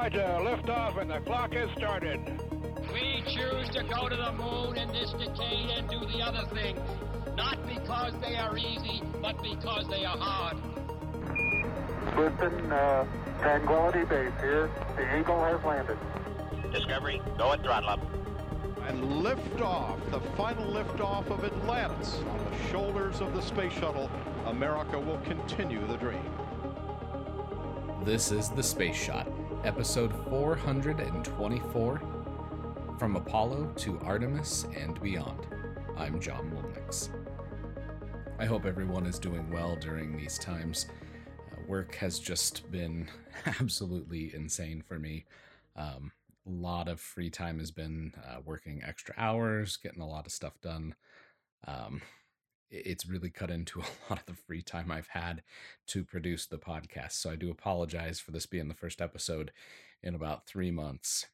right, uh, lift off and the clock has started. We choose to go to the moon in this decade and do the other things, not because they are easy, but because they are hard. Houston, uh, Tranquility Base here. The Eagle has landed. Discovery, go at throttle up. And lift off, the final lift off of Atlantis on the shoulders of the space shuttle. America will continue the dream. This is The Space Shot, episode 424 From Apollo to Artemis and Beyond. I'm John Mulnix. I hope everyone is doing well during these times. Uh, work has just been absolutely insane for me. Um, a lot of free time has been uh, working extra hours, getting a lot of stuff done. Um, it's really cut into a lot of the free time I've had to produce the podcast. So I do apologize for this being the first episode in about three months.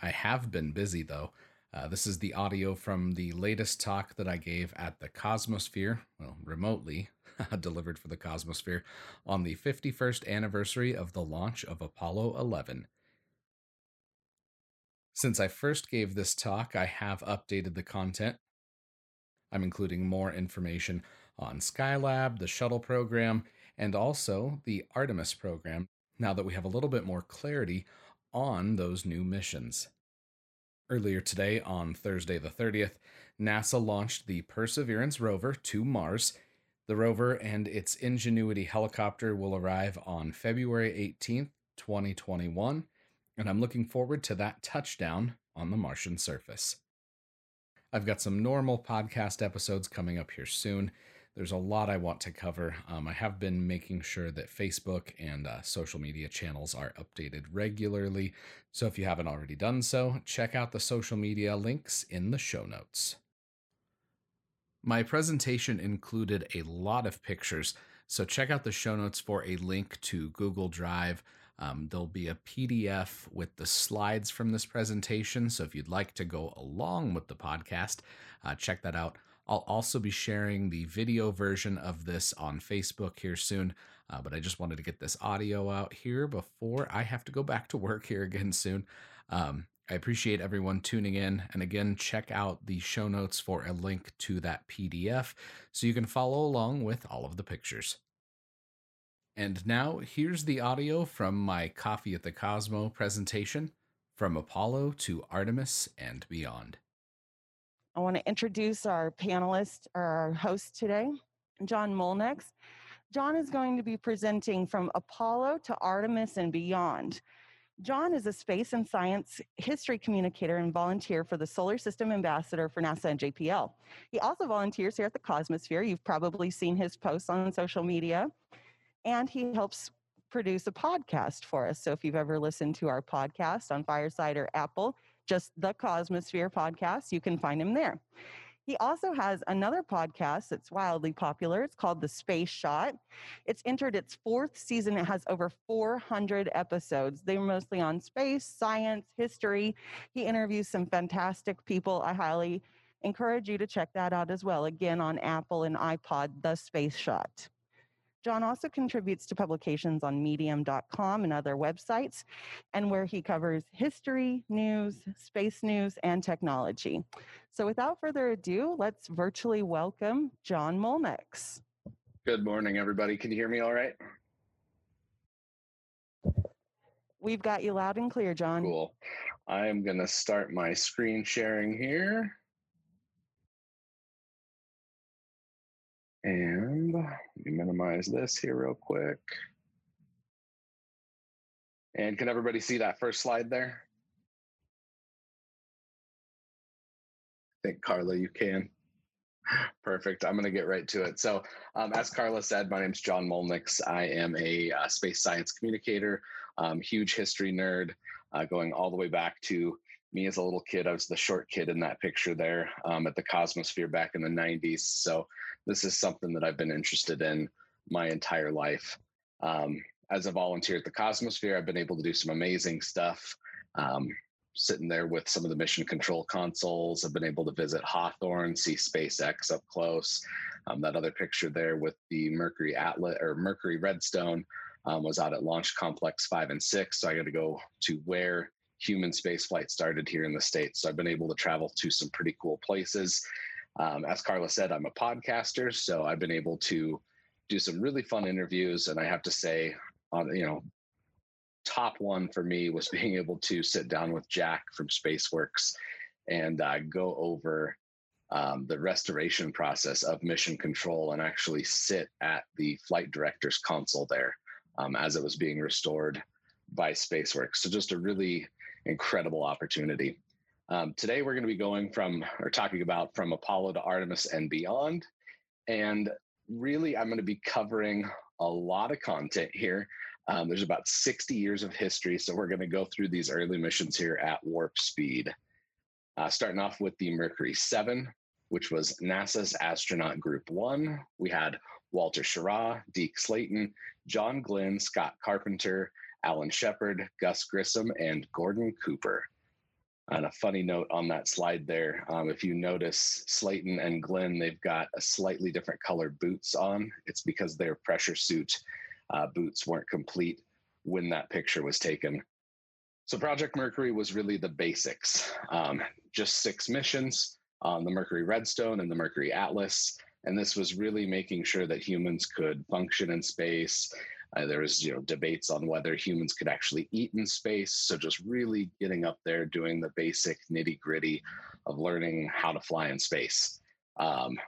I have been busy though. Uh, this is the audio from the latest talk that I gave at the Cosmosphere, well, remotely delivered for the Cosmosphere, on the 51st anniversary of the launch of Apollo 11. Since I first gave this talk, I have updated the content. I'm including more information on Skylab, the shuttle program, and also the Artemis program now that we have a little bit more clarity on those new missions. Earlier today, on Thursday the 30th, NASA launched the Perseverance rover to Mars. The rover and its Ingenuity helicopter will arrive on February 18th, 2021, and I'm looking forward to that touchdown on the Martian surface. I've got some normal podcast episodes coming up here soon. There's a lot I want to cover. Um, I have been making sure that Facebook and uh, social media channels are updated regularly. So if you haven't already done so, check out the social media links in the show notes. My presentation included a lot of pictures, so check out the show notes for a link to Google Drive. Um, there'll be a PDF with the slides from this presentation. So if you'd like to go along with the podcast, uh, check that out. I'll also be sharing the video version of this on Facebook here soon. Uh, but I just wanted to get this audio out here before I have to go back to work here again soon. Um, I appreciate everyone tuning in. And again, check out the show notes for a link to that PDF so you can follow along with all of the pictures. And now, here's the audio from my Coffee at the Cosmo presentation from Apollo to Artemis and beyond. I want to introduce our panelist, or our host today, John Mulnix. John is going to be presenting from Apollo to Artemis and beyond. John is a space and science history communicator and volunteer for the Solar System Ambassador for NASA and JPL. He also volunteers here at the Cosmosphere. You've probably seen his posts on social media and he helps produce a podcast for us. So if you've ever listened to our podcast on Fireside or Apple, just the Cosmosphere podcast, you can find him there. He also has another podcast that's wildly popular. It's called The Space Shot. It's entered its fourth season. It has over 400 episodes. They're mostly on space, science, history. He interviews some fantastic people. I highly encourage you to check that out as well. Again, on Apple and iPod, The Space Shot. John also contributes to publications on medium.com and other websites, and where he covers history, news, space news, and technology. So without further ado, let's virtually welcome John Mulnix. Good morning, everybody. Can you hear me all right? We've got you loud and clear, John. Cool. I am going to start my screen sharing here. And let me minimize this here real quick. And can everybody see that first slide there? I think Carla, you can. Perfect. I'm going to get right to it. So, um, as Carla said, my name is John Mulnix. I am a uh, space science communicator, um, huge history nerd, uh, going all the way back to me as a little kid. I was the short kid in that picture there um, at the Cosmosphere back in the 90s. So, this is something that I've been interested in my entire life. Um, as a volunteer at the Cosmosphere, I've been able to do some amazing stuff. Um, sitting there with some of the mission control consoles, I've been able to visit Hawthorne, see SpaceX up close. Um, that other picture there with the Mercury Atlas or Mercury Redstone um, was out at Launch Complex 5 and 6. So I got to go to where human spaceflight started here in the States. So I've been able to travel to some pretty cool places. Um, as Carla said, I'm a podcaster, so I've been able to do some really fun interviews. And I have to say, on you know, top one for me was being able to sit down with Jack from SpaceWorks and uh, go over um, the restoration process of mission control and actually sit at the flight director's console there um, as it was being restored by SpaceWorks. So just a really incredible opportunity. Um, today we're going to be going from or talking about from Apollo to Artemis and beyond. And really, I'm going to be covering a lot of content here. Um, there's about 60 years of history, so we're going to go through these early missions here at warp speed. Uh, starting off with the Mercury 7, which was NASA's astronaut group one. We had Walter Schirra, Deke Slayton, John Glenn, Scott Carpenter, Alan Shepard, Gus Grissom, and Gordon Cooper. And a funny note on that slide there, um, if you notice Slayton and Glenn, they've got a slightly different colored boots on. It's because their pressure suit uh, boots weren't complete when that picture was taken. So Project Mercury was really the basics, um, just six missions, on the Mercury Redstone and the Mercury Atlas. And this was really making sure that humans could function in space. Uh, there was, you know, debates on whether humans could actually eat in space. So just really getting up there, doing the basic nitty gritty of learning how to fly in space. Um,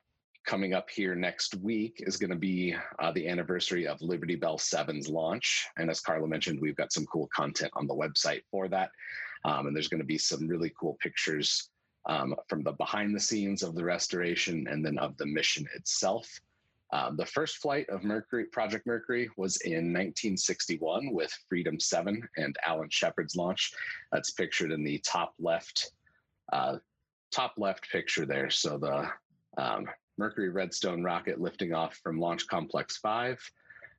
coming up here next week is going to be uh, the anniversary of Liberty Bell 7's launch. And as Carla mentioned, we've got some cool content on the website for that. Um, and there's going to be some really cool pictures um, from the behind the scenes of the restoration and then of the mission itself. Um, the first flight of Mercury, Project Mercury, was in 1961 with Freedom 7 and Alan Shepard's launch. That's pictured in the top left, uh, top left picture there. So the um, Mercury Redstone rocket lifting off from Launch Complex 5.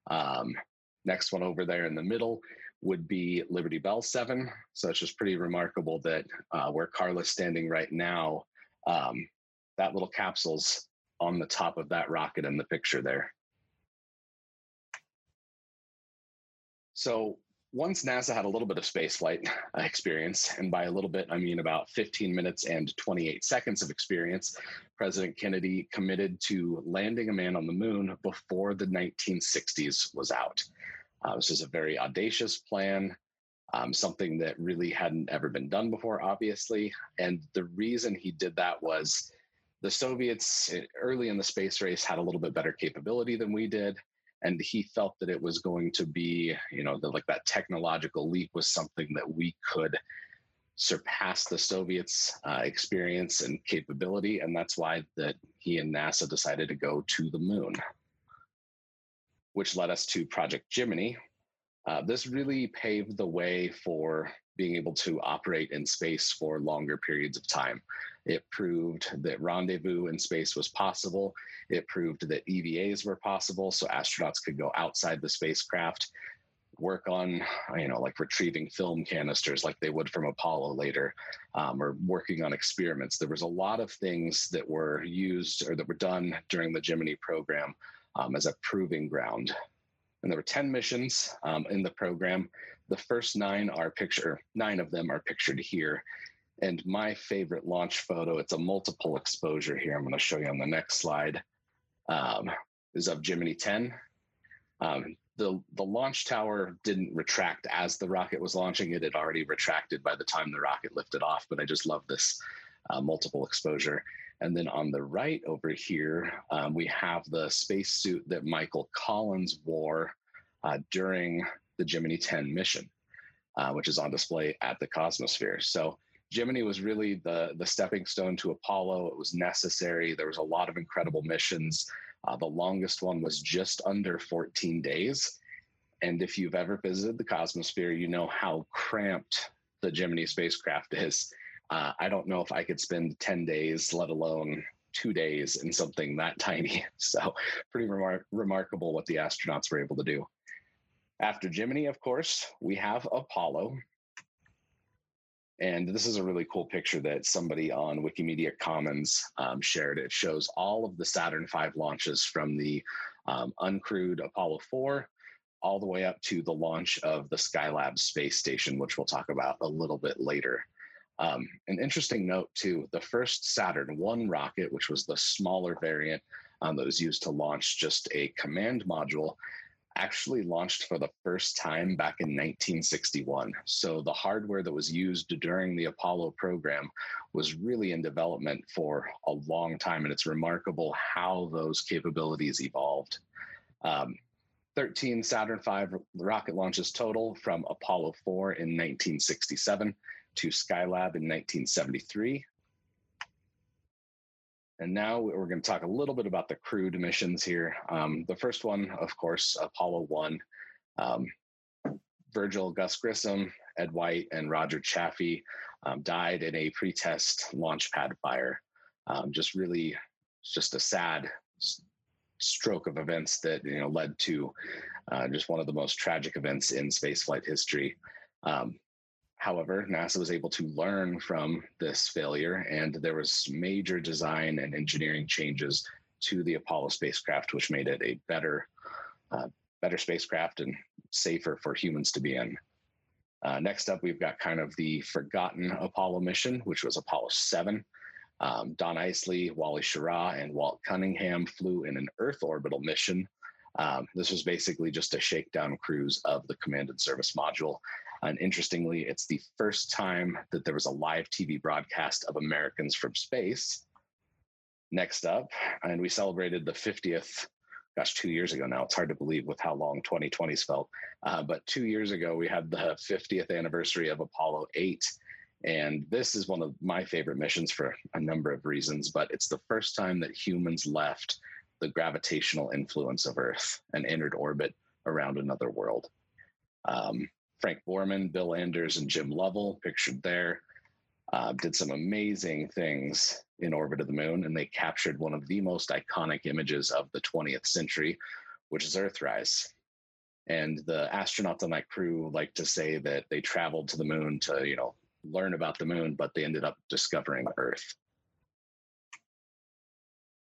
Um, next one over there in the middle would be Liberty Bell 7. So it's just pretty remarkable that uh, where Carla's standing right now, um, that little capsule's on the top of that rocket in the picture there. So once NASA had a little bit of spaceflight experience, and by a little bit, I mean about 15 minutes and 28 seconds of experience, President Kennedy committed to landing a man on the moon before the 1960s was out. Uh, this is a very audacious plan, um, something that really hadn't ever been done before, obviously. And the reason he did that was the Soviets eh, early in the space race had a little bit better capability than we did. And he felt that it was going to be, you know, the, like that technological leap was something that we could surpass the Soviets' uh, experience and capability, and that's why that he and NASA decided to go to the moon which led us to Project Gemini. Uh, this really paved the way for being able to operate in space for longer periods of time. It proved that rendezvous in space was possible. It proved that EVAs were possible, so astronauts could go outside the spacecraft, work on, you know, like retrieving film canisters like they would from Apollo later, um, or working on experiments. There was a lot of things that were used or that were done during the Gemini program um, as a proving ground. And there were 10 missions um, in the program. The first nine are picture, nine of them are pictured here. And my favorite launch photo, it's a multiple exposure here. I'm going to show you on the next slide, um, is of Gemini 10. Um, the, the launch tower didn't retract as the rocket was launching. It had already retracted by the time the rocket lifted off, but I just love this uh, multiple exposure. And then on the right over here, um, we have the spacesuit that Michael Collins wore uh, during the Gemini 10 mission, uh, which is on display at the Cosmosphere. So Gemini was really the, the stepping stone to Apollo. It was necessary. There was a lot of incredible missions. Uh, the longest one was just under 14 days. And if you've ever visited the Cosmosphere, you know how cramped the Gemini spacecraft is. Uh, I don't know if I could spend 10 days, let alone two days, in something that tiny. So, pretty remar- remarkable what the astronauts were able to do. After Gemini, of course, we have Apollo. And this is a really cool picture that somebody on Wikimedia Commons um, shared. It shows all of the Saturn V launches from the um, uncrewed Apollo 4 all the way up to the launch of the Skylab space station, which we'll talk about a little bit later. Um, an interesting note too: the first Saturn One rocket, which was the smaller variant um, that was used to launch just a command module, actually launched for the first time back in 1961. So the hardware that was used during the Apollo program was really in development for a long time, and it's remarkable how those capabilities evolved. Um, 13 Saturn V rocket launches total from Apollo 4 in 1967 to Skylab in 1973. And now we're going to talk a little bit about the crewed missions here. Um, the first one, of course, Apollo 1. Um, Virgil Gus Grissom, Ed White, and Roger Chaffee um, died in a pre-test launch pad fire. Um, just really, just a sad stroke of events that you know led to uh, just one of the most tragic events in spaceflight history. Um, However, NASA was able to learn from this failure, and there was major design and engineering changes to the Apollo spacecraft, which made it a better, uh, better spacecraft and safer for humans to be in. Uh, next up, we've got kind of the forgotten Apollo mission, which was Apollo 7. Um, Donn Eisele, Wally Schirra, and Walt Cunningham flew in an Earth orbital mission. Um, this was basically just a shakedown cruise of the command and service module and interestingly, it's the first time that there was a live TV broadcast of Americans from space. Next up, and we celebrated the 50th, gosh, two years ago now. It's hard to believe with how long 2020's felt. Uh, but two years ago, we had the 50th anniversary of Apollo 8. And this is one of my favorite missions for a number of reasons, but it's the first time that humans left the gravitational influence of Earth and entered orbit around another world. Um, Frank Borman, Bill Anders, and Jim Lovell, pictured there, uh, did some amazing things in orbit of the moon, and they captured one of the most iconic images of the 20th century, which is Earthrise. And the astronauts on that crew like to say that they traveled to the moon to, you know, learn about the moon, but they ended up discovering Earth.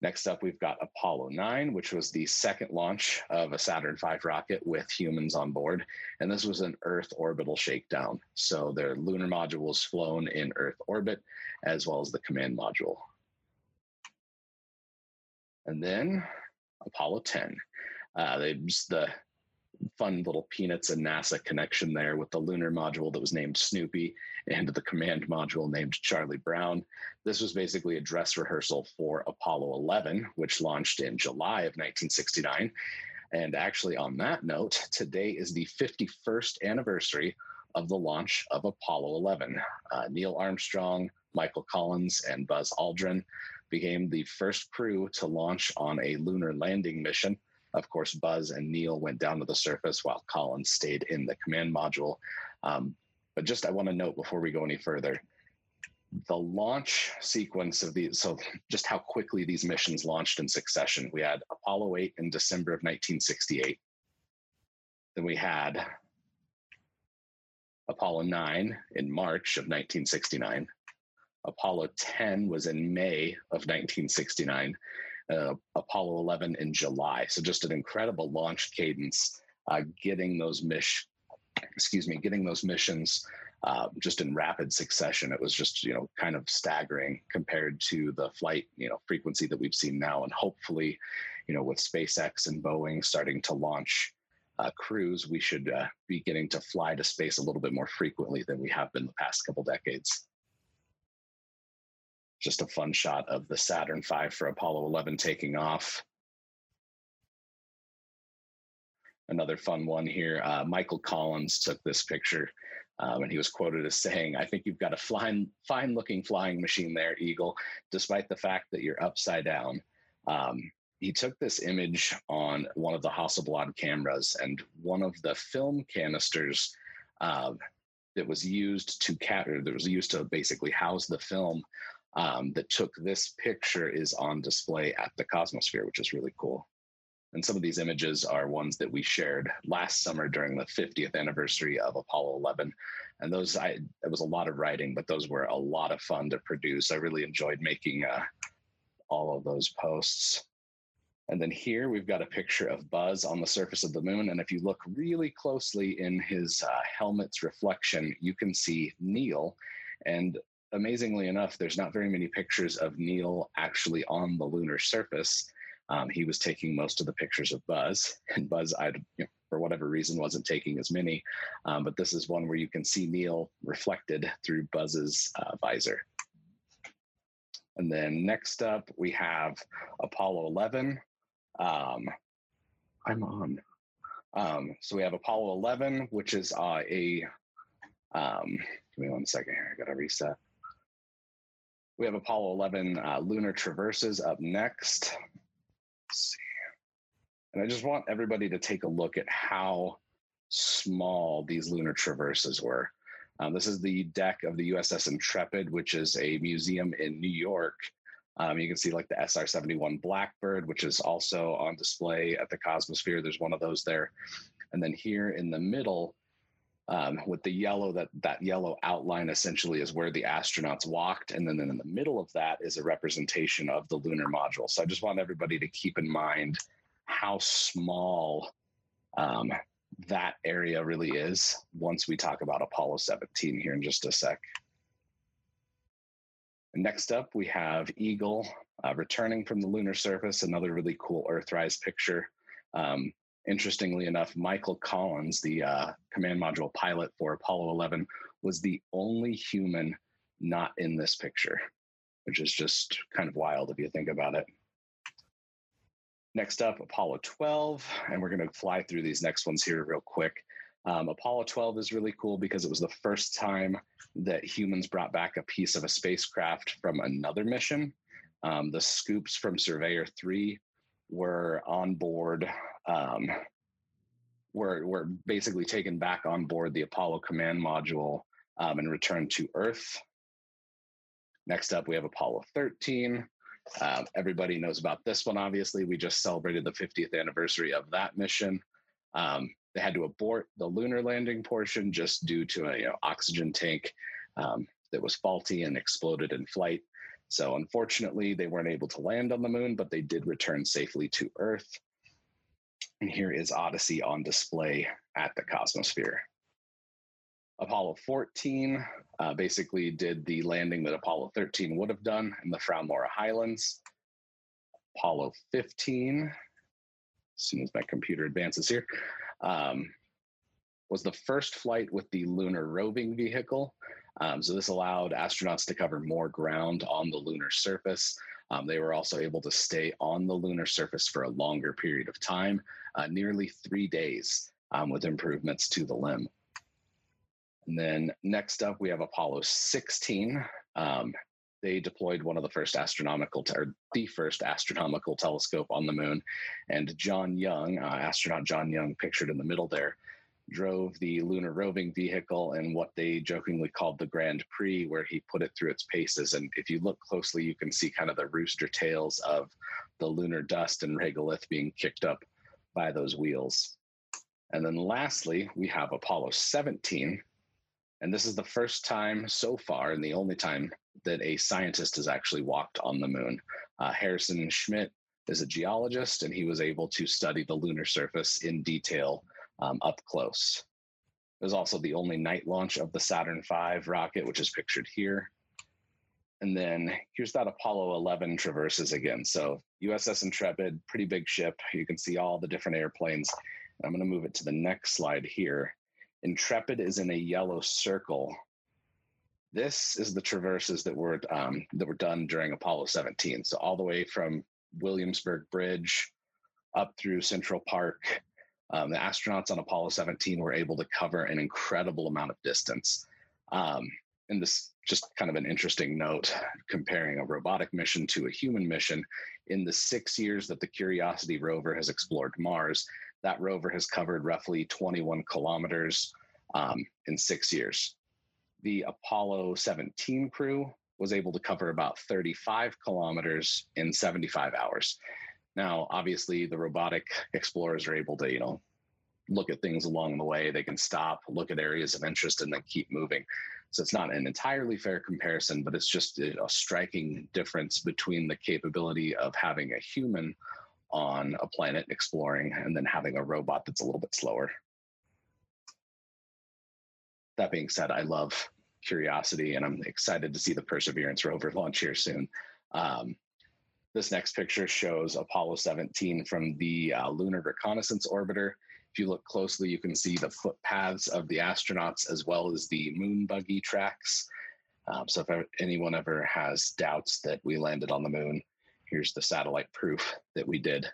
Next up, we've got Apollo 9, which was the second launch of a Saturn V rocket with humans on board. And this was an Earth orbital shakedown. So their lunar module was flown in Earth orbit, as well as the command module. And then Apollo 10. Uh, they the fun little peanuts and NASA connection there with the lunar module that was named Snoopy and the command module named Charlie Brown. This was basically a dress rehearsal for Apollo 11, which launched in July of 1969. And actually, on that note, today is the 51st anniversary of the launch of Apollo 11. Uh, Neil Armstrong, Michael Collins, and Buzz Aldrin became the first crew to launch on a lunar landing mission of course, Buzz and Neil went down to the surface while Collins stayed in the command module. Um, but just I want to note before we go any further, the launch sequence of these, so just how quickly these missions launched in succession. We had Apollo 8 in December of 1968. Then we had Apollo 9 in March of 1969. Apollo 10 was in May of 1969 uh, Apollo 11 in July. So just an incredible launch cadence, uh, getting those mish, excuse me, getting those missions uh, just in rapid succession. It was just you know kind of staggering compared to the flight you know frequency that we've seen now, and hopefully, you know, with SpaceX and Boeing starting to launch. Uh, crews, we should uh, be getting to fly to space a little bit more frequently than we have been the past couple decades just a fun shot of the Saturn V for Apollo 11 taking off. Another fun one here. Uh, Michael Collins took this picture, um, and he was quoted as saying, "I think you've got a fine, fine-looking flying machine there, Eagle, despite the fact that you're upside down." Um, he took this image on one of the Hasselblad cameras, and one of the film canisters uh, that was used to capture, that was used to basically house the film um, that took this picture is on display at the Cosmosphere, which is really cool. And some of these images are ones that we shared last summer during the 50th anniversary of Apollo 11. And those, I, it was a lot of writing, but those were a lot of fun to produce. I really enjoyed making uh, all of those posts. And then here we've got a picture of Buzz on the surface of the moon. And if you look really closely in his uh, helmet's reflection, you can see Neil. And amazingly enough, there's not very many pictures of Neil actually on the lunar surface. Um, he was taking most of the pictures of Buzz, and Buzz, I, you know, for whatever reason, wasn't taking as many. Um, but this is one where you can see Neil reflected through Buzz's uh, visor. And then next up, we have Apollo 11. Um, I'm on. Um, so we have Apollo 11, which is uh, a. Um, give me one second here. I got to reset. We have Apollo 11 uh, lunar traverses up next. And I just want everybody to take a look at how small these lunar traverses were. Um, this is the deck of the USS Intrepid, which is a museum in New York. Um, you can see like the SR 71 Blackbird, which is also on display at the Cosmosphere. There's one of those there. And then here in the middle, um, with the yellow, that, that yellow outline essentially is where the astronauts walked. And then in the middle of that is a representation of the lunar module. So I just want everybody to keep in mind how small um, that area really is once we talk about Apollo 17 here in just a sec. Next up, we have Eagle uh, returning from the lunar surface, another really cool Earthrise picture. Um, interestingly enough, Michael Collins, the uh, command module pilot for Apollo 11, was the only human not in this picture, which is just kind of wild if you think about it. Next up, Apollo 12, and we're going to fly through these next ones here real quick. Um, Apollo 12 is really cool because it was the first time that humans brought back a piece of a spacecraft from another mission. Um, the scoops from Surveyor 3 were on board, um, were, were basically taken back on board the Apollo command module um, and returned to Earth. Next up, we have Apollo 13. Um, everybody knows about this one, obviously. We just celebrated the 50th anniversary of that mission. Um, they had to abort the lunar landing portion just due to a you know, oxygen tank um, that was faulty and exploded in flight. So, unfortunately, they weren't able to land on the moon, but they did return safely to Earth. And here is Odyssey on display at the Cosmosphere. Apollo 14 uh, basically did the landing that Apollo 13 would have done in the Fra Mauro Highlands. Apollo 15, as soon as my computer advances here, um, was the first flight with the lunar roving vehicle. Um, so this allowed astronauts to cover more ground on the lunar surface. Um, they were also able to stay on the lunar surface for a longer period of time, uh, nearly three days, um, with improvements to the LEM. And then next up, we have Apollo 16. Um, they deployed one of the first astronomical, te- or the first astronomical telescope on the moon. And John Young, uh, astronaut John Young, pictured in the middle there, drove the lunar roving vehicle in what they jokingly called the Grand Prix, where he put it through its paces. And if you look closely, you can see kind of the rooster tails of the lunar dust and regolith being kicked up by those wheels. And then lastly, we have Apollo 17, and this is the first time so far, and the only time that a scientist has actually walked on the moon. Uh, Harrison Schmitt is a geologist, and he was able to study the lunar surface in detail um, up close. It was also the only night launch of the Saturn V rocket, which is pictured here. And then here's that Apollo 11 traverses again. So USS Intrepid, pretty big ship. You can see all the different airplanes. I'm going to move it to the next slide here. Intrepid is in a yellow circle. This is the traverses that were um, that were done during Apollo 17. So all the way from Williamsburg Bridge up through Central Park. Um, the astronauts on Apollo 17 were able to cover an incredible amount of distance. Um, and this just kind of an interesting note comparing a robotic mission to a human mission. In the six years that the Curiosity rover has explored Mars, that rover has covered roughly 21 kilometers um, in six years. The Apollo 17 crew was able to cover about 35 kilometers in 75 hours. Now, obviously, the robotic explorers are able to, you know, look at things along the way. They can stop, look at areas of interest, and then keep moving. So it's not an entirely fair comparison, but it's just a striking difference between the capability of having a human on a planet exploring and then having a robot that's a little bit slower. That being said, I love Curiosity and I'm excited to see the Perseverance rover launch here soon. Um, this next picture shows Apollo 17 from the uh, Lunar Reconnaissance Orbiter. If you look closely, you can see the footpaths of the astronauts as well as the moon buggy tracks. Um, so if anyone ever has doubts that we landed on the moon, here's the satellite proof that we did.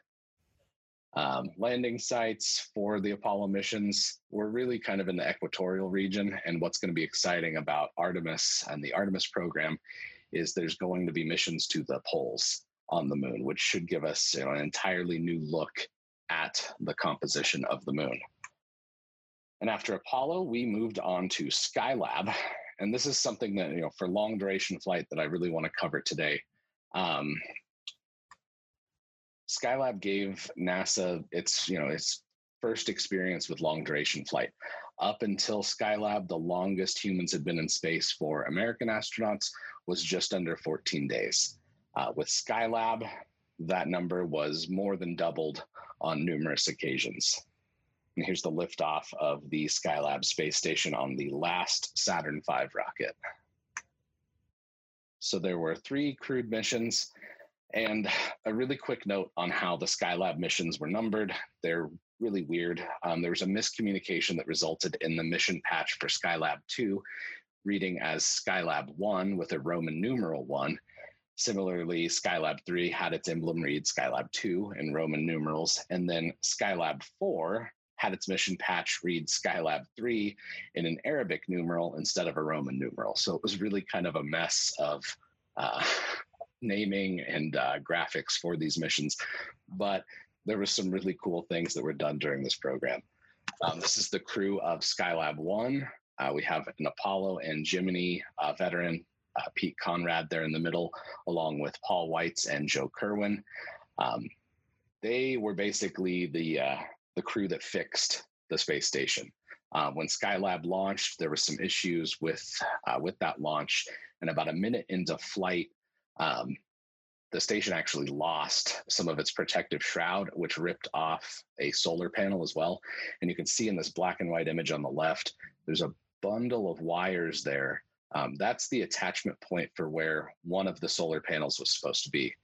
Um, landing sites for the Apollo missions were really kind of in the equatorial region. And what's going to be exciting about Artemis and the Artemis program is there's going to be missions to the poles on the moon, which should give us you know, an entirely new look at the composition of the moon. And after Apollo, we moved on to Skylab. And this is something that, you know, for long duration flight that I really want to cover today. Um, Skylab gave NASA its, you know, its first experience with long duration flight. Up until Skylab, the longest humans had been in space for American astronauts was just under 14 days. Uh, with Skylab, that number was more than doubled on numerous occasions. And here's the liftoff of the Skylab space station on the last Saturn V rocket. So there were three crewed missions and a really quick note on how the Skylab missions were numbered. They're really weird. Um, there was a miscommunication that resulted in the mission patch for Skylab 2 reading as Skylab 1 with a Roman numeral 1. Similarly, Skylab 3 had its emblem read Skylab 2 in Roman numerals. And then Skylab 4 had its mission patch read Skylab 3 in an Arabic numeral instead of a Roman numeral. So it was really kind of a mess of. Uh, naming and uh, graphics for these missions, but there was some really cool things that were done during this program. Um, this is the crew of Skylab One. Uh, we have an Apollo and Gemini uh, veteran, uh, Pete Conrad, there in the middle, along with Paul Weitz and Joe Kerwin. Um, they were basically the uh, the crew that fixed the space station. Uh, when Skylab launched, there were some issues with uh, with that launch, and about a minute into flight, um, the station actually lost some of its protective shroud, which ripped off a solar panel as well. And you can see in this black and white image on the left, there's a bundle of wires there. Um, that's the attachment point for where one of the solar panels was supposed to be.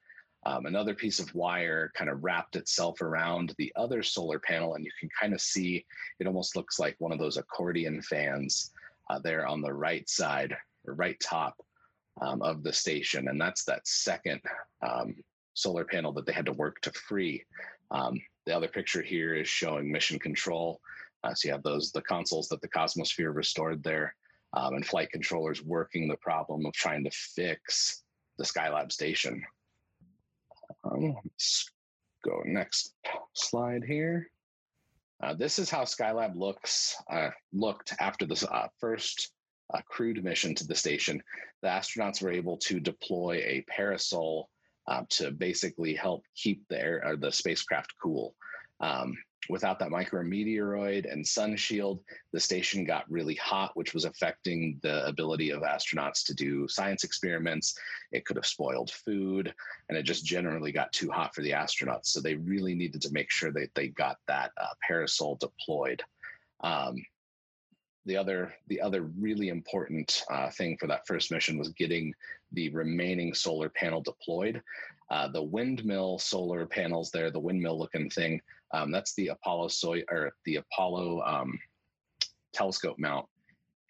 Um, another piece of wire kind of wrapped itself around the other solar panel, and you can kind of see it almost looks like one of those accordion fans uh, there on the right side or right top um, of the station, and that's that second um, solar panel that they had to work to free. Um, the other picture here is showing mission control. Uh, so you have those the consoles that the Cosmosphere restored there, um, and flight controllers working the problem of trying to fix the Skylab station. Um, let's go next slide here. Uh, this is how Skylab looks uh, looked after the uh, first a crewed mission to the station, the astronauts were able to deploy a parasol uh, to basically help keep the air or the spacecraft cool. Um, without that micrometeoroid and sun shield, the station got really hot, which was affecting the ability of astronauts to do science experiments. It could have spoiled food, and it just generally got too hot for the astronauts. So they really needed to make sure that they got that uh, parasol deployed. Um, the other the other really important uh, thing for that first mission was getting the remaining solar panel deployed. Uh, the windmill solar panels there, the windmill looking thing, um, that's the Apollo soy or the Apollo um, telescope mount.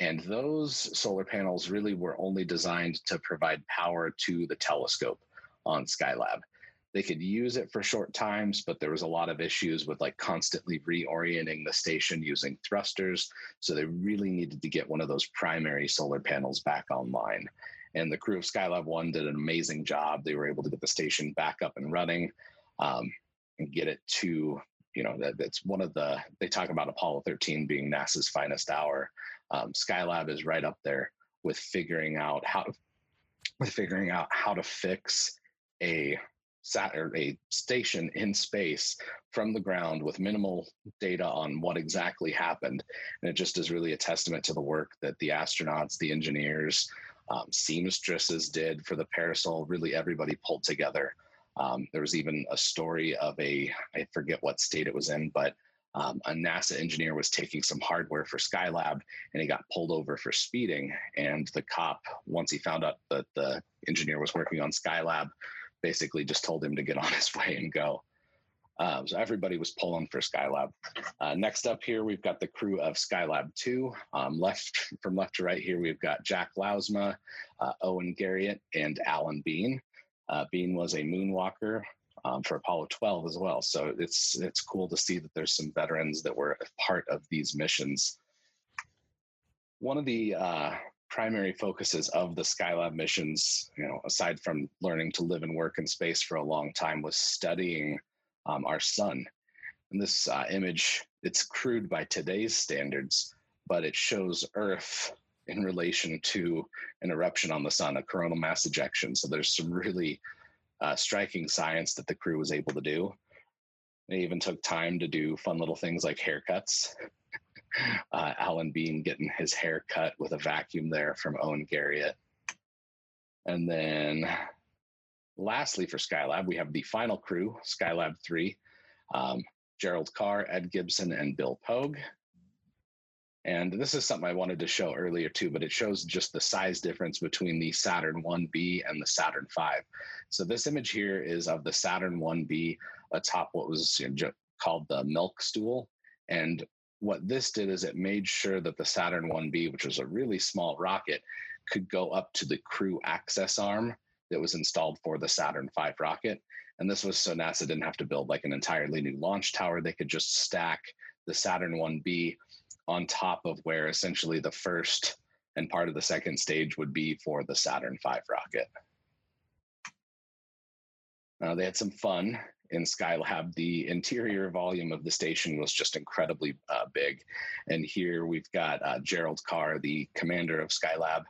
And those solar panels really were only designed to provide power to the telescope on Skylab they could use it for short times, but there was a lot of issues with like constantly reorienting the station using thrusters. So they really needed to get one of those primary solar panels back online. And the crew of Skylab 1 did an amazing job. They were able to get the station back up and running um, and get it to, you know, that, that's one of the, they talk about Apollo 13 being NASA's finest hour. Um, Skylab is right up there with figuring out how to, with figuring out how to fix a sat or a station in space from the ground with minimal data on what exactly happened. And it just is really a testament to the work that the astronauts, the engineers, um, seamstresses did for the parasol. Really, everybody pulled together Um, there was even a story of a, I forget what state it was in, but um, a NASA engineer was taking some hardware for Skylab and he got pulled over for speeding. And the cop, once he found out that the engineer was working on Skylab, basically just told him to get on his way and go. Um, so everybody was pulling for Skylab. Uh, next up here, we've got the crew of Skylab 2. Um, left from left to right here, we've got Jack Lousma, uh, Owen Garriott, and Alan Bean. Uh, Bean was a moonwalker um, for Apollo 12 as well. So it's it's cool to see that there's some veterans that were part of these missions. One of the uh, primary focuses of the Skylab missions, you know, aside from learning to live and work in space for a long time, was studying um, our sun. And this uh, image, it's crude by today's standards, but it shows Earth in relation to an eruption on the sun, a coronal mass ejection. So there's some really uh, striking science that the crew was able to do. They even took time to do fun little things like haircuts. uh, Alan Bean getting his hair cut with a vacuum there from Owen Garriott. And then lastly, for Skylab, we have the final crew, Skylab 3, um, Gerald Carr, Ed Gibson, and Bill Pogue. And this is something I wanted to show earlier too, but it shows just the size difference between the Saturn 1B and the Saturn 5. So this image here is of the Saturn 1B atop what was called the milk stool. And what this did is it made sure that the Saturn 1B, which was a really small rocket, could go up to the crew access arm that was installed for the Saturn V rocket. And this was so NASA didn't have to build like an entirely new launch tower. They could just stack the Saturn 1B on top of where essentially the first and part of the second stage would be for the Saturn V rocket. They had some fun in Skylab. The interior volume of the station was just incredibly uh, big. And here we've got uh, Gerald Carr, the commander of Skylab,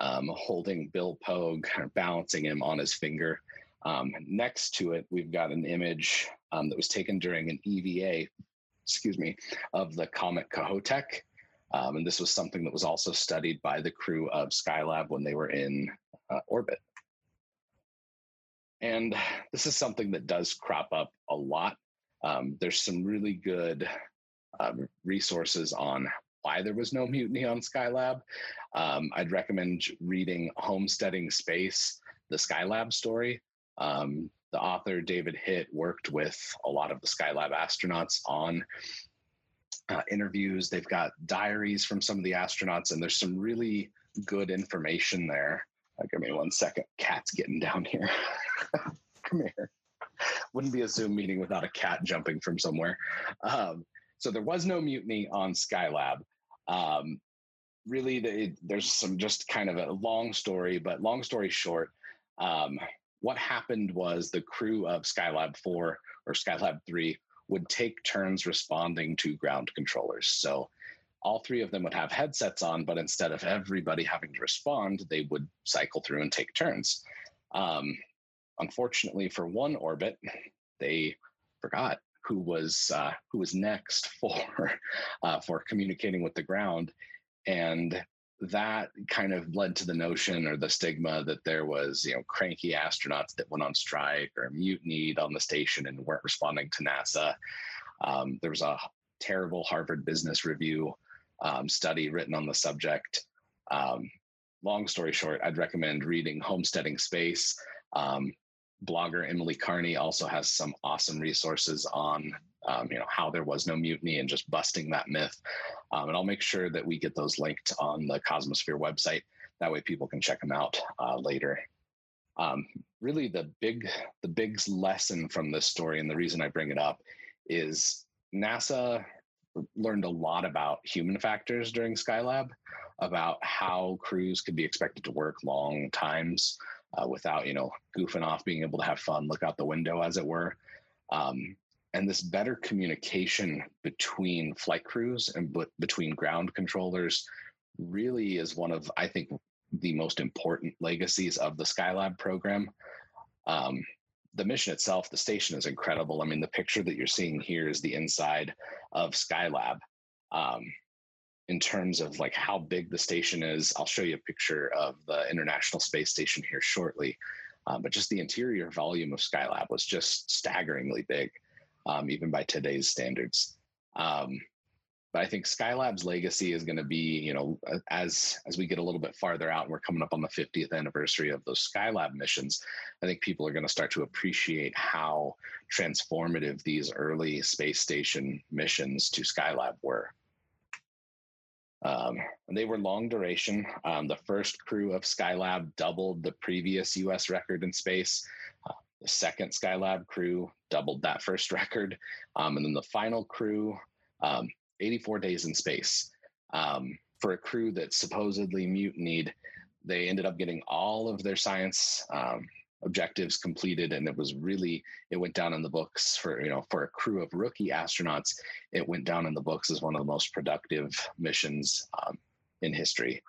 um, holding Bill Pogue, balancing him on his finger. Um, next to it, we've got an image um, that was taken during an EVA, excuse me, of the comet Kohoutek. Um, and this was something that was also studied by the crew of Skylab when they were in uh, orbit. And this is something that does crop up a lot. Um, there's some really good uh, resources on why there was no mutiny on Skylab. Um, I'd recommend reading Homesteading Space, the Skylab story. Um, the author, David Hitt, worked with a lot of the Skylab astronauts on uh, interviews. They've got diaries from some of the astronauts, and there's some really good information there. Uh, give me one second. Cat's getting down here. Come here. Wouldn't be a Zoom meeting without a cat jumping from somewhere. Um, so there was no mutiny on Skylab. Um, really, the, there's some just kind of a long story, but long story short, um, what happened was the crew of Skylab 4 or Skylab 3 would take turns responding to ground controllers. So all three of them would have headsets on, but instead of everybody having to respond, they would cycle through and take turns. Um, unfortunately, for one orbit, they forgot who was uh, who was next for uh, for communicating with the ground, and that kind of led to the notion or the stigma that there was you know cranky astronauts that went on strike or mutinied on the station and weren't responding to NASA. Um, there was a terrible Harvard Business Review um, study written on the subject. Um, long story short, I'd recommend reading Homesteading Space. Um, blogger Emily Carney also has some awesome resources on um, you know how there was no mutiny and just busting that myth. Um, and I'll make sure that we get those linked on the Cosmosphere website. That way, people can check them out uh, later. Um, really, the big the big lesson from this story, and the reason I bring it up, is NASA learned a lot about human factors during Skylab, about how crews could be expected to work long times uh, without, you know, goofing off, being able to have fun, look out the window, as it were. Um, and this better communication between flight crews and b- between ground controllers really is one of, I think, the most important legacies of the Skylab program. Um, the mission itself, the station is incredible. I mean, the picture that you're seeing here is the inside of Skylab. Um, in terms of like how big the station is, I'll show you a picture of the International Space Station here shortly. Um, but just the interior volume of Skylab was just staggeringly big, um, even by today's standards. Um, but I think Skylab's legacy is going to be, you know, as as we get a little bit farther out, and we're coming up on the 50th anniversary of those Skylab missions. I think people are going to start to appreciate how transformative these early space station missions to Skylab were. Um, they were long duration. Um, the first crew of Skylab doubled the previous US record in space. The second Skylab crew doubled that first record. Um, and then the final crew, um, 84 days in space. Um, for a crew that supposedly mutinied, they ended up getting all of their science um, objectives completed and it was really it went down in the books for you know for a crew of rookie astronauts it went down in the books as one of the most productive missions um, in history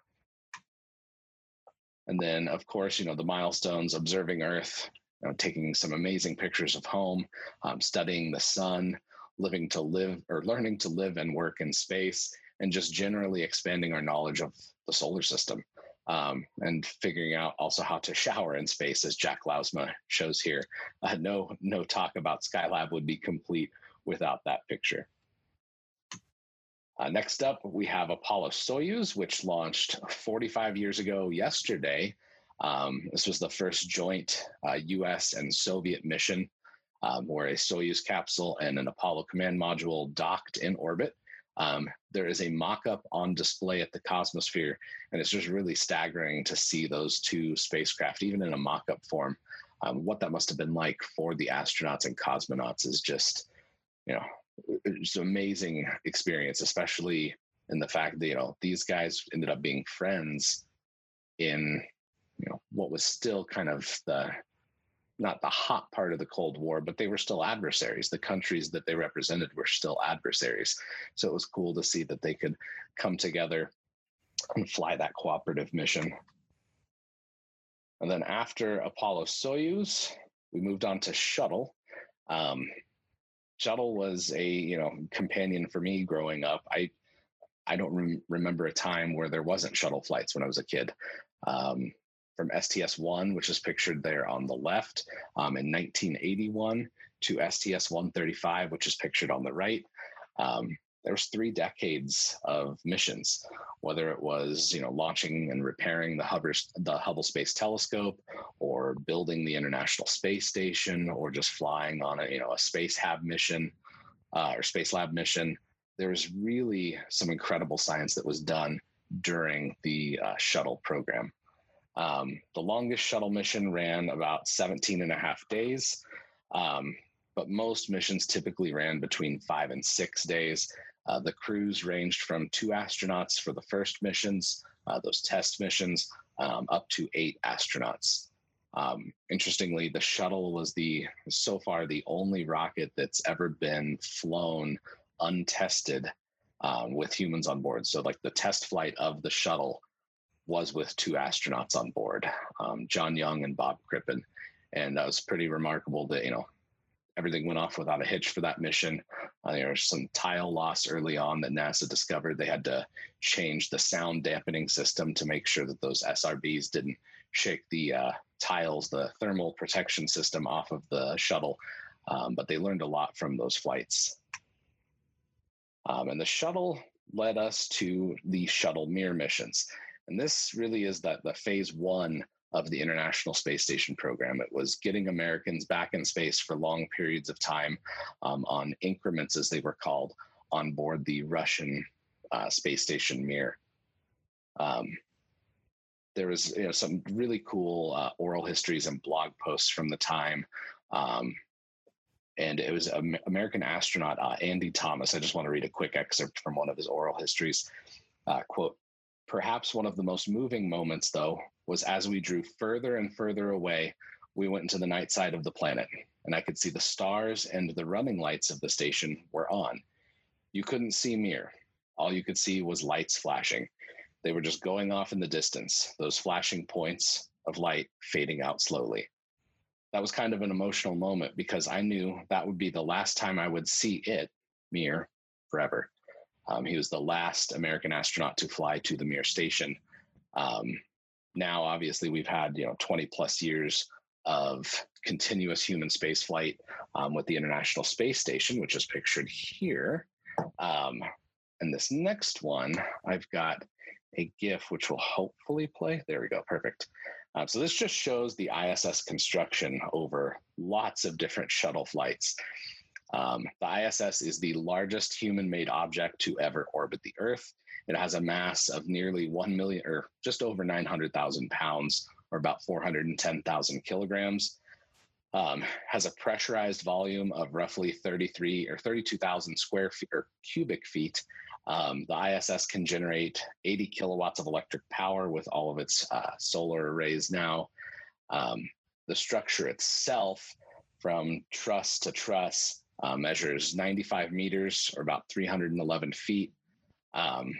and then of course you know the milestones observing earth you know, taking some amazing pictures of home um, studying the sun living to live or learning to live and work in space and just generally expanding our knowledge of the solar system um, and figuring out also how to shower in space, as Jack Lousma shows here. Uh, no, no talk about Skylab would be complete without that picture. Uh, next up, we have Apollo Soyuz, which launched 45 years ago yesterday. Um, this was the first joint uh, US and Soviet mission um, where a Soyuz capsule and an Apollo command module docked in orbit. Um, there is a mock-up on display at the Cosmosphere, and it's just really staggering to see those two spacecraft, even in a mock-up form. Um, what that must have been like for the astronauts and cosmonauts is just, you know, it's an amazing experience, especially in the fact that you know these guys ended up being friends in you know what was still kind of the not the hot part of the Cold War, but they were still adversaries. The countries that they represented were still adversaries. So it was cool to see that they could come together and fly that cooperative mission. And then after Apollo Soyuz, we moved on to Shuttle. Um, Shuttle was a you know companion for me growing up. I I don't rem- remember a time where there wasn't shuttle flights when I was a kid. Um, from STS-1, which is pictured there on the left, um, in 1981 to STS-135, which is pictured on the right. Um, there was three decades of missions, whether it was you know launching and repairing the Hubble, the Hubble Space Telescope, or building the International Space Station, or just flying on a you know a Spacehab mission uh, or Spacelab mission. There was really some incredible science that was done during the uh, shuttle program. Um, the longest shuttle mission ran about 17 and a half days, um, but most missions typically ran between five and six days. Uh, the crews ranged from two astronauts for the first missions, uh, those test missions, um, up to eight astronauts. Um, interestingly, the shuttle was the so far the only rocket that's ever been flown untested um, with humans on board. So, like the test flight of the shuttle was with two astronauts on board, um, John Young and Bob Crippen, and that was pretty remarkable. That you know everything went off without a hitch for that mission. Uh, there was some tile loss early on that NASA discovered. They had to change the sound dampening system to make sure that those SRBs didn't shake the uh, tiles, the thermal protection system off of the shuttle. Um, but they learned a lot from those flights. Um, and the shuttle led us to the shuttle Mir missions. And this really is that the phase one of the International Space Station program. It was getting Americans back in space for long periods of time um, on increments, as they were called, on board the Russian uh, space station Mir. Um, there was you know, some really cool uh, oral histories and blog posts from the time. Um, and it was American astronaut, uh, Andy Thomas. I just want to read a quick excerpt from one of his oral histories. Uh, quote, Perhaps one of the most moving moments, though, was as we drew further and further away, we went into the night side of the planet, and I could see the stars and the running lights of the station were on. You couldn't see Mir. All you could see was lights flashing. They were just going off in the distance, those flashing points of light fading out slowly. That was kind of an emotional moment because I knew that would be the last time I would see it, Mir, forever. Um, he was the last American astronaut to fly to the Mir station. Um, now, obviously, we've had you know 20 plus years of continuous human spaceflight um, with the International Space Station, which is pictured here. Um, and this next one, I've got a GIF which will hopefully play. There we go, perfect. Uh, so this just shows the ISS construction over lots of different shuttle flights. Um, the ISS is the largest human-made object to ever orbit the Earth. It has a mass of nearly 1 million, or just over 900,000 pounds, or about 410,000 kilograms. Um, has a pressurized volume of roughly 33 or 32,000 square feet or cubic feet. Um, the ISS can generate 80 kilowatts of electric power with all of its uh, solar arrays now. Um, the structure itself, from truss to truss, uh, measures 95 meters or about 311 feet, um,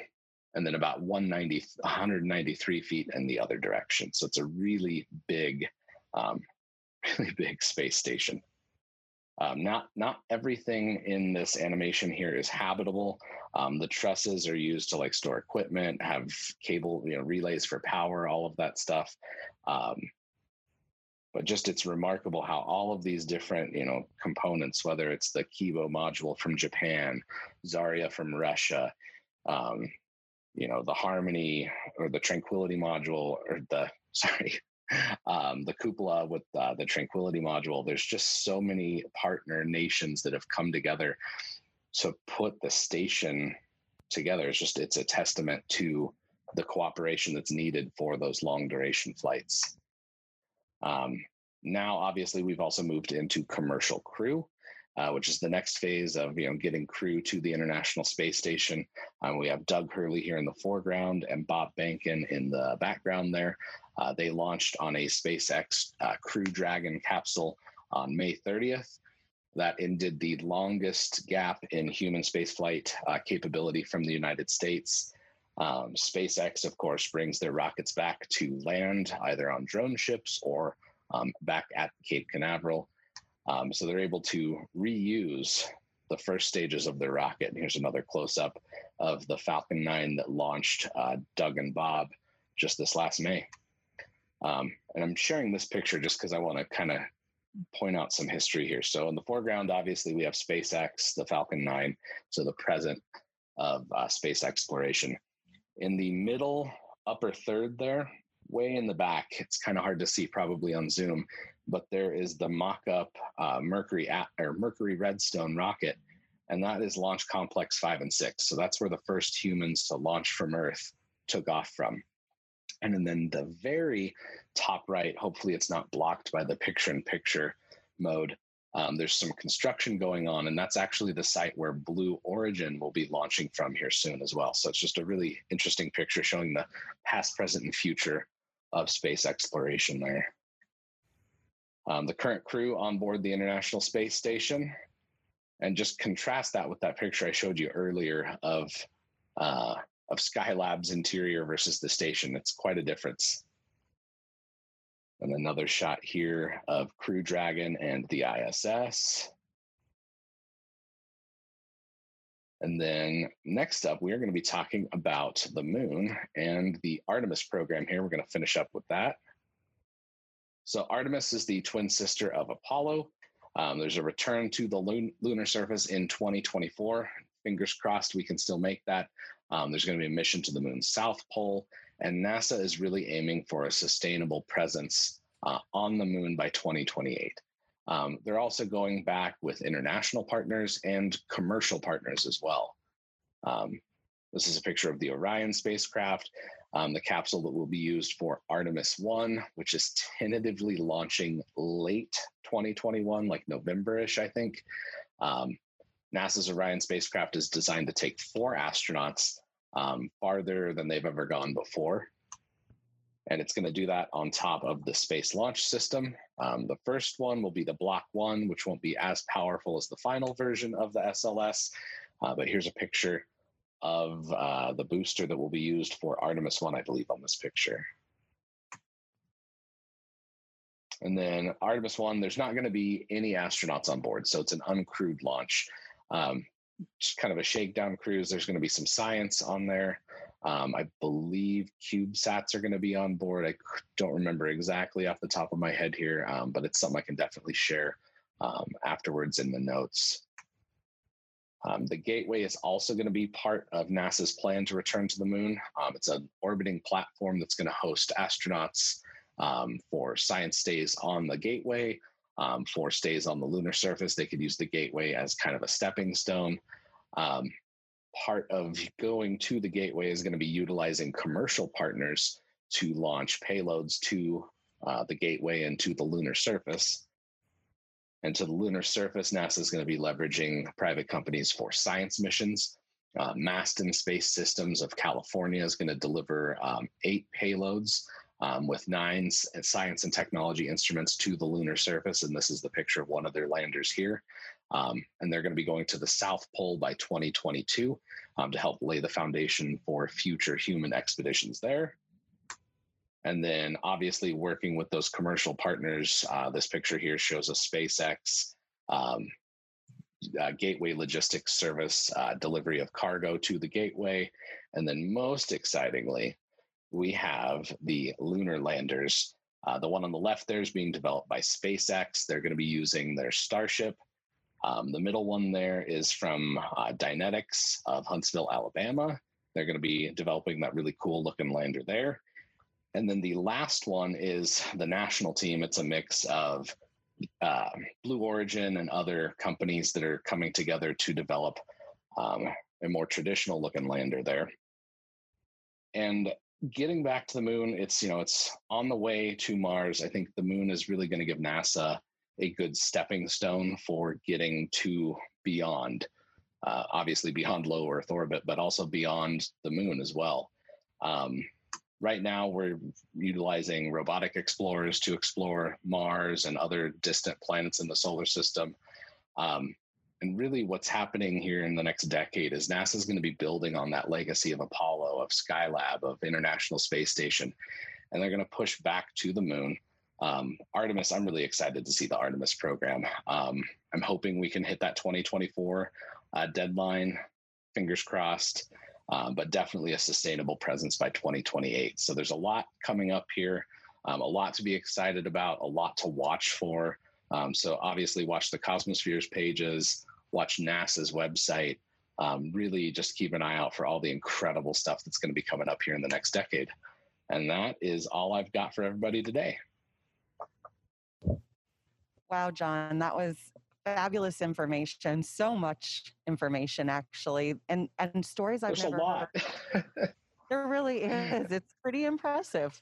and then about 190, 193 feet in the other direction. So it's a really big, um, really big space station. Um, not not everything in this animation here is habitable. Um, the trusses are used to like store equipment, have cable, you know, relays for power, all of that stuff. Um, but just it's remarkable how all of these different you know components whether it's the kibo module from japan zarya from russia um, you know the harmony or the tranquility module or the sorry um, the cupola with uh, the tranquility module there's just so many partner nations that have come together to put the station together. It's just it's a testament to the cooperation that's needed for those long duration flights um, now, obviously, we've also moved into commercial crew, uh, which is the next phase of you know getting crew to the International Space Station. Um, we have Doug Hurley here in the foreground and Bob Behnken in the background there. Uh, they launched on a SpaceX uh, Crew Dragon capsule on May 30th. That ended the longest gap in human spaceflight uh, capability from the United States. Um, SpaceX, of course, brings their rockets back to land either on drone ships or um, back at Cape Canaveral. Um, so they're able to reuse the first stages of their rocket. And here's another close up of the Falcon 9 that launched uh, Doug and Bob just this last May. Um, and I'm sharing this picture just because I want to kind of point out some history here. So in the foreground, obviously, we have SpaceX, the Falcon 9, so the present of uh, space exploration. In the middle upper third there, way in the back, it's kind of hard to see probably on Zoom, but there is the mock-up uh, Mercury at, or Mercury Redstone rocket, and that is Launch Complex Five and Six. So that's where the first humans to launch from Earth took off from. And then the very top right, hopefully it's not blocked by the picture-in-picture mode. Um, there's some construction going on, and that's actually the site where Blue Origin will be launching from here soon as well. So it's just a really interesting picture showing the past, present, and future of space exploration there. Um, the current crew on board the International Space Station, and just contrast that with that picture I showed you earlier of uh, of Skylab's interior versus the station. It's quite a difference. And another shot here of Crew Dragon and the ISS. And then next up, we are going to be talking about the moon and the Artemis program here. We're going to finish up with that. So, Artemis is the twin sister of Apollo. Um, there's a return to the lun- lunar surface in 2024. Fingers crossed we can still make that. Um, there's going to be a mission to the moon's south pole, and NASA is really aiming for a sustainable presence uh, on the moon by 2028. Um, they're also going back with international partners and commercial partners as well. Um, this is a picture of the Orion spacecraft, um, the capsule that will be used for Artemis 1, which is tentatively launching late 2021, like November-ish, I think. Um, NASA's Orion spacecraft is designed to take four astronauts um, farther than they've ever gone before and it's going to do that on top of the Space Launch System. Um, the first one will be the Block 1, which won't be as powerful as the final version of the SLS. Uh, but here's a picture of uh, the booster that will be used for Artemis 1, I believe, on this picture. And then Artemis 1, there's not going to be any astronauts on board, so it's an uncrewed launch. Um, kind of a shakedown cruise. There's going to be some science on there. Um, I believe CubeSats are going to be on board. I don't remember exactly off the top of my head here, um, but it's something I can definitely share um, afterwards in the notes. Um, the Gateway is also going to be part of NASA's plan to return to the moon. Um, it's an orbiting platform that's going to host astronauts um, for science stays on the Gateway, um, for stays on the lunar surface. They could use the Gateway as kind of a stepping stone. Um, part of going to the Gateway is going to be utilizing commercial partners to launch payloads to uh, the Gateway and to the lunar surface. And to the lunar surface, NASA is going to be leveraging private companies for science missions. Uh, Masten Space Systems of California is going to deliver um, eight payloads um, with nine science and technology instruments to the lunar surface. And this is the picture of one of their landers here. Um, and they're going to be going to the South Pole by 2022 um, to help lay the foundation for future human expeditions there. And then obviously working with those commercial partners. Uh, this picture here shows a SpaceX um, uh, gateway logistics service uh, delivery of cargo to the gateway. And then most excitingly, we have the lunar landers. Uh, the one on the left there is being developed by SpaceX. They're going to be using their Starship. Um, the middle one there is from uh, Dynetics of Huntsville, Alabama. They're going to be developing that really cool looking lander there. And then the last one is the national team. It's a mix of uh, Blue Origin and other companies that are coming together to develop um, a more traditional looking lander there. And getting back to the moon, it's you know it's on the way to Mars. I think the moon is really going to give NASA a good stepping stone for getting to beyond, uh, obviously beyond low Earth orbit, but also beyond the moon as well. Um, right now we're utilizing robotic explorers to explore Mars and other distant planets in the solar system. Um, and really, what's happening here in the next decade is NASA is going to be building on that legacy of Apollo, of Skylab, of International Space Station, and they're going to push back to the moon. Um, Artemis, I'm really excited to see the Artemis program. Um, I'm hoping we can hit that 2024 uh, deadline. Fingers crossed um, but definitely a sustainable presence by 2028. So there's a lot coming up here, um, a lot to be excited about, a lot to watch for. Um, so obviously, watch the Cosmospheres pages, watch NASA's website. Um, really, just keep an eye out for all the incredible stuff that's going to be coming up here in the next decade. And that is all I've got for everybody today. Wow, John, that was fabulous information so much information actually and and stories i've There's never a lot heard. there really is it's pretty impressive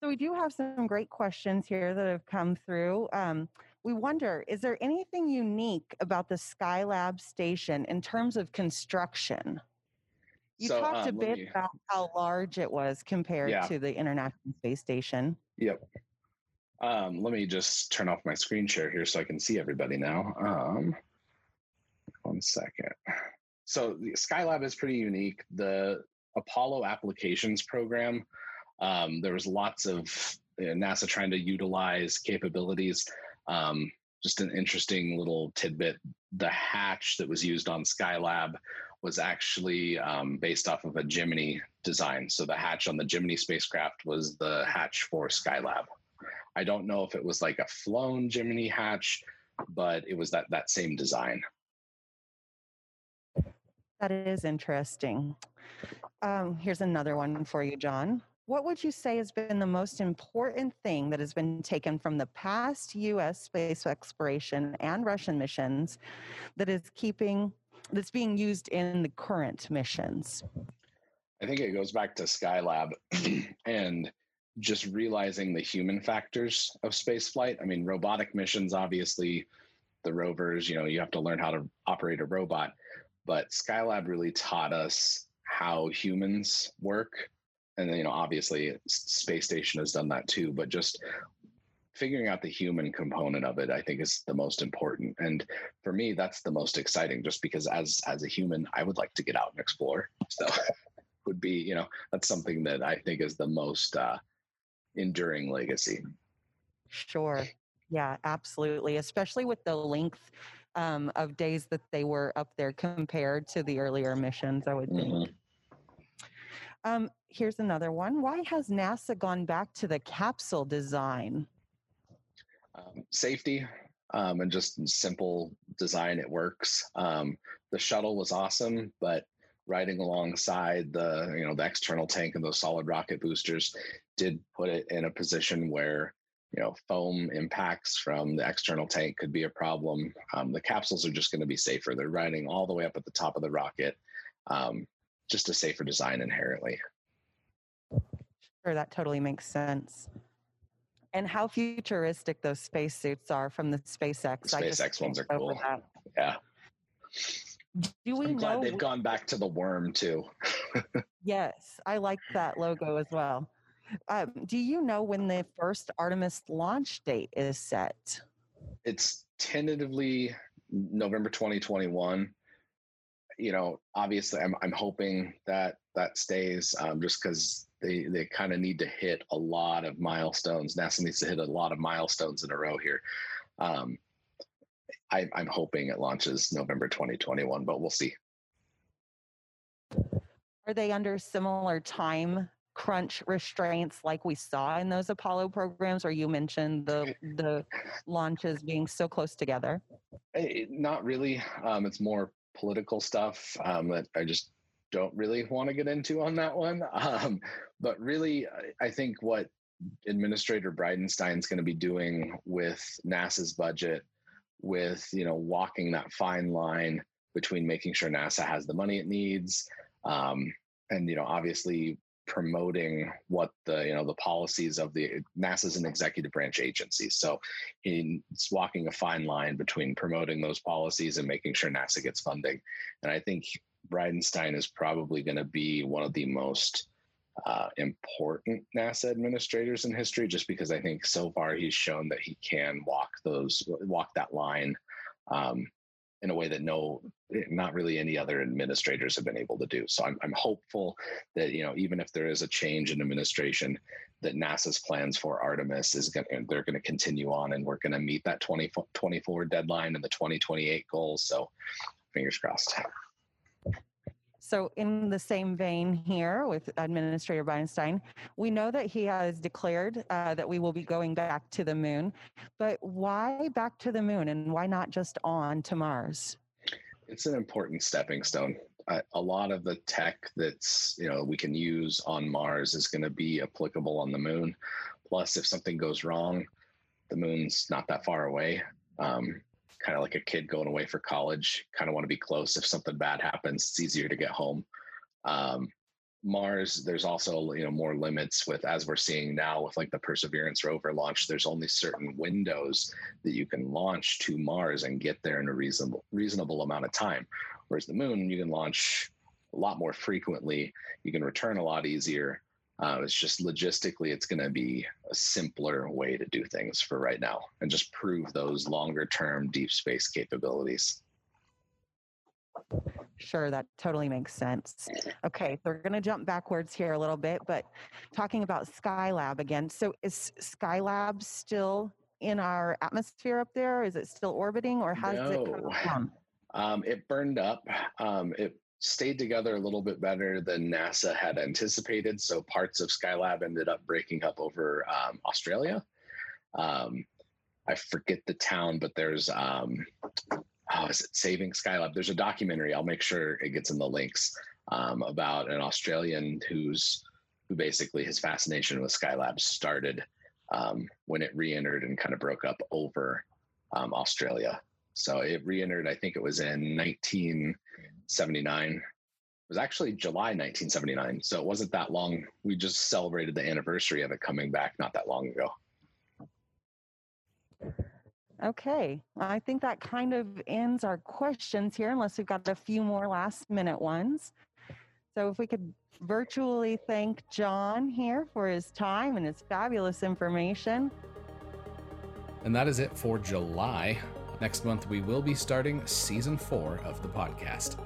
so we do have some great questions here that have come through um, we wonder is there anything unique about the skylab station in terms of construction you So, talked a um, let bit me- about how large it was compared Yeah. to the international space station Yep. Um, let me just turn off my screen share here so I can see everybody now. Um, one second. So the Skylab is pretty unique. The Apollo applications program, um, there was lots of uh, NASA trying to utilize capabilities. Um, just an interesting little tidbit. The hatch that was used on Skylab was actually um, based off of a Gemini design. So the hatch on the Gemini spacecraft was the hatch for Skylab. I don't know if it was like a flown Gemini hatch, but it was that that same design. That is interesting. Um, here's another one for you, John. What would you say has been the most important thing that has been taken from the past U.S. space exploration and Russian missions that is keeping that's being used in the current missions? I think it goes back to Skylab and just realizing the human factors of spaceflight. I mean, robotic missions, obviously, the rovers, you know, you have to learn how to operate a robot. But Skylab really taught us how humans work. And then, you know, obviously, Space Station has done that too. But just figuring out the human component of it, I think, is the most important. And for me, that's the most exciting, just because as as a human, I would like to get out and explore. So would be, you know, that's something that I think is the most uh, enduring legacy. Sure. Yeah, absolutely. Especially with the length um, of days that they were up there compared to the earlier missions, I would think. Mhm. Um, here's another one. Why has NASA gone back to the capsule design? Um, safety um, and just simple design. It works. Um, the shuttle was awesome, but riding alongside the you know the external tank and those solid rocket boosters did put it in a position where you know foam impacts from the external tank could be a problem um, the capsules are just going to be safer they're riding all the way up at the top of the rocket um, just a safer design inherently sure that totally makes sense and how futuristic those spacesuits are from the SpaceX. The SpaceX ones are cool. That. Yeah. Do we I'm glad know they've gone back to the worm too? yes, I like that logo as well. Um, do you know when the first Artemis launch date is set? It's tentatively November 2021. You know, obviously, I'm I'm hoping that that stays um, just because they they kind of need to hit a lot of milestones. NASA needs to hit a lot of milestones in a row here. Um, I, I'm hoping it launches November 2021, but we'll see. Are they under similar time crunch restraints like we saw in those Apollo programs, or you mentioned the the launches being so close together? It, not really. Um, it's more political stuff um, that I just don't really want to get into on that one. Um, but really, I think what Administrator Bridenstine is going to be doing with NASA's budget, with you know walking that fine line between making sure NASA has the money it needs, um, and you know obviously promoting what the you know the policies of the NASA's an executive branch agency. So in, it's walking a fine line between promoting those policies and making sure NASA gets funding. And I think Bridenstine is probably going to be one of the most uh, important NASA administrators in history, just because I think so far he's shown that he can walk those walk that line um, in a way that no, not really any other administrators have been able to do. So I'm I'm hopeful that you know even if there is a change in administration, that NASA's plans for Artemis is going to they're going to continue on, and we're going to meet that 2024 deadline and the 2028 goals. So fingers crossed. So, in the same vein here with Administrator Bridenstine, we know that he has declared uh, that we will be going back to the moon, but why back to the moon and why not just on to Mars? It's an important stepping stone. Uh, a lot of the tech that's you know we can use on Mars is going to be applicable on the moon. Plus, if something goes wrong, the moon's not that far away. Um, kind of like a kid going away for college. Kind of want to be close. If something bad happens, it's easier to get home. Um, Mars, there's also you know more limits with as we're seeing now with like the Perseverance rover launch. There's only certain windows that you can launch to Mars and get there in a reasonable reasonable amount of time. Whereas the Moon, you can launch a lot more frequently. You can return a lot easier. Uh, it's just logistically, it's going to be a simpler way to do things for right now and just prove those longer term deep space capabilities. Sure, that totally makes sense. Okay, so we're going to jump backwards here a little bit, but talking about Skylab again. So is Skylab still in our atmosphere up there? Is it still orbiting or has no. it come um, it burned up. Um, it stayed together a little bit better than NASA had anticipated. So parts of Skylab ended up breaking up over um, Australia. Um, I forget the town, but there's um, oh, is it Saving Skylab? There's a documentary. I'll make sure it gets in the links um, about an Australian who's who basically his fascination with Skylab started um, when it re-entered and kind of broke up over um, Australia. So it re-entered. I think it was in 1979. It was actually July 1979. So it wasn't that long. We just celebrated the anniversary of it coming back not that long ago. Okay. I think that kind of ends our questions here, unless we've got a few more last minute ones. So if we could virtually thank John here for his time and his fabulous information. And that is it for July. Next month, we will be starting season four of the podcast.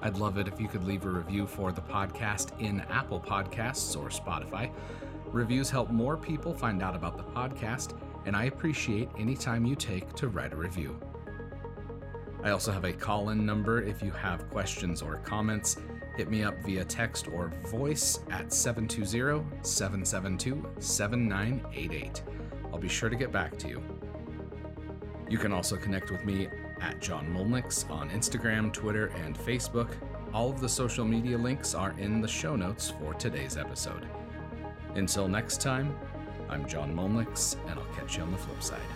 I'd love it if you could leave a review for the podcast in Apple Podcasts or Spotify. Reviews help more people find out about the podcast, and I appreciate any time you take to write a review. I also have a call in number if you have questions or comments. hit me up via text or voice at 720 772 7988. I'll be sure to get back to you. You can also connect with me at John Mulnix on Instagram, Twitter, and Facebook. All of the social media links are in the show notes for today's episode. Until next time, I'm John Mulnix, and I'll catch you on the flip side.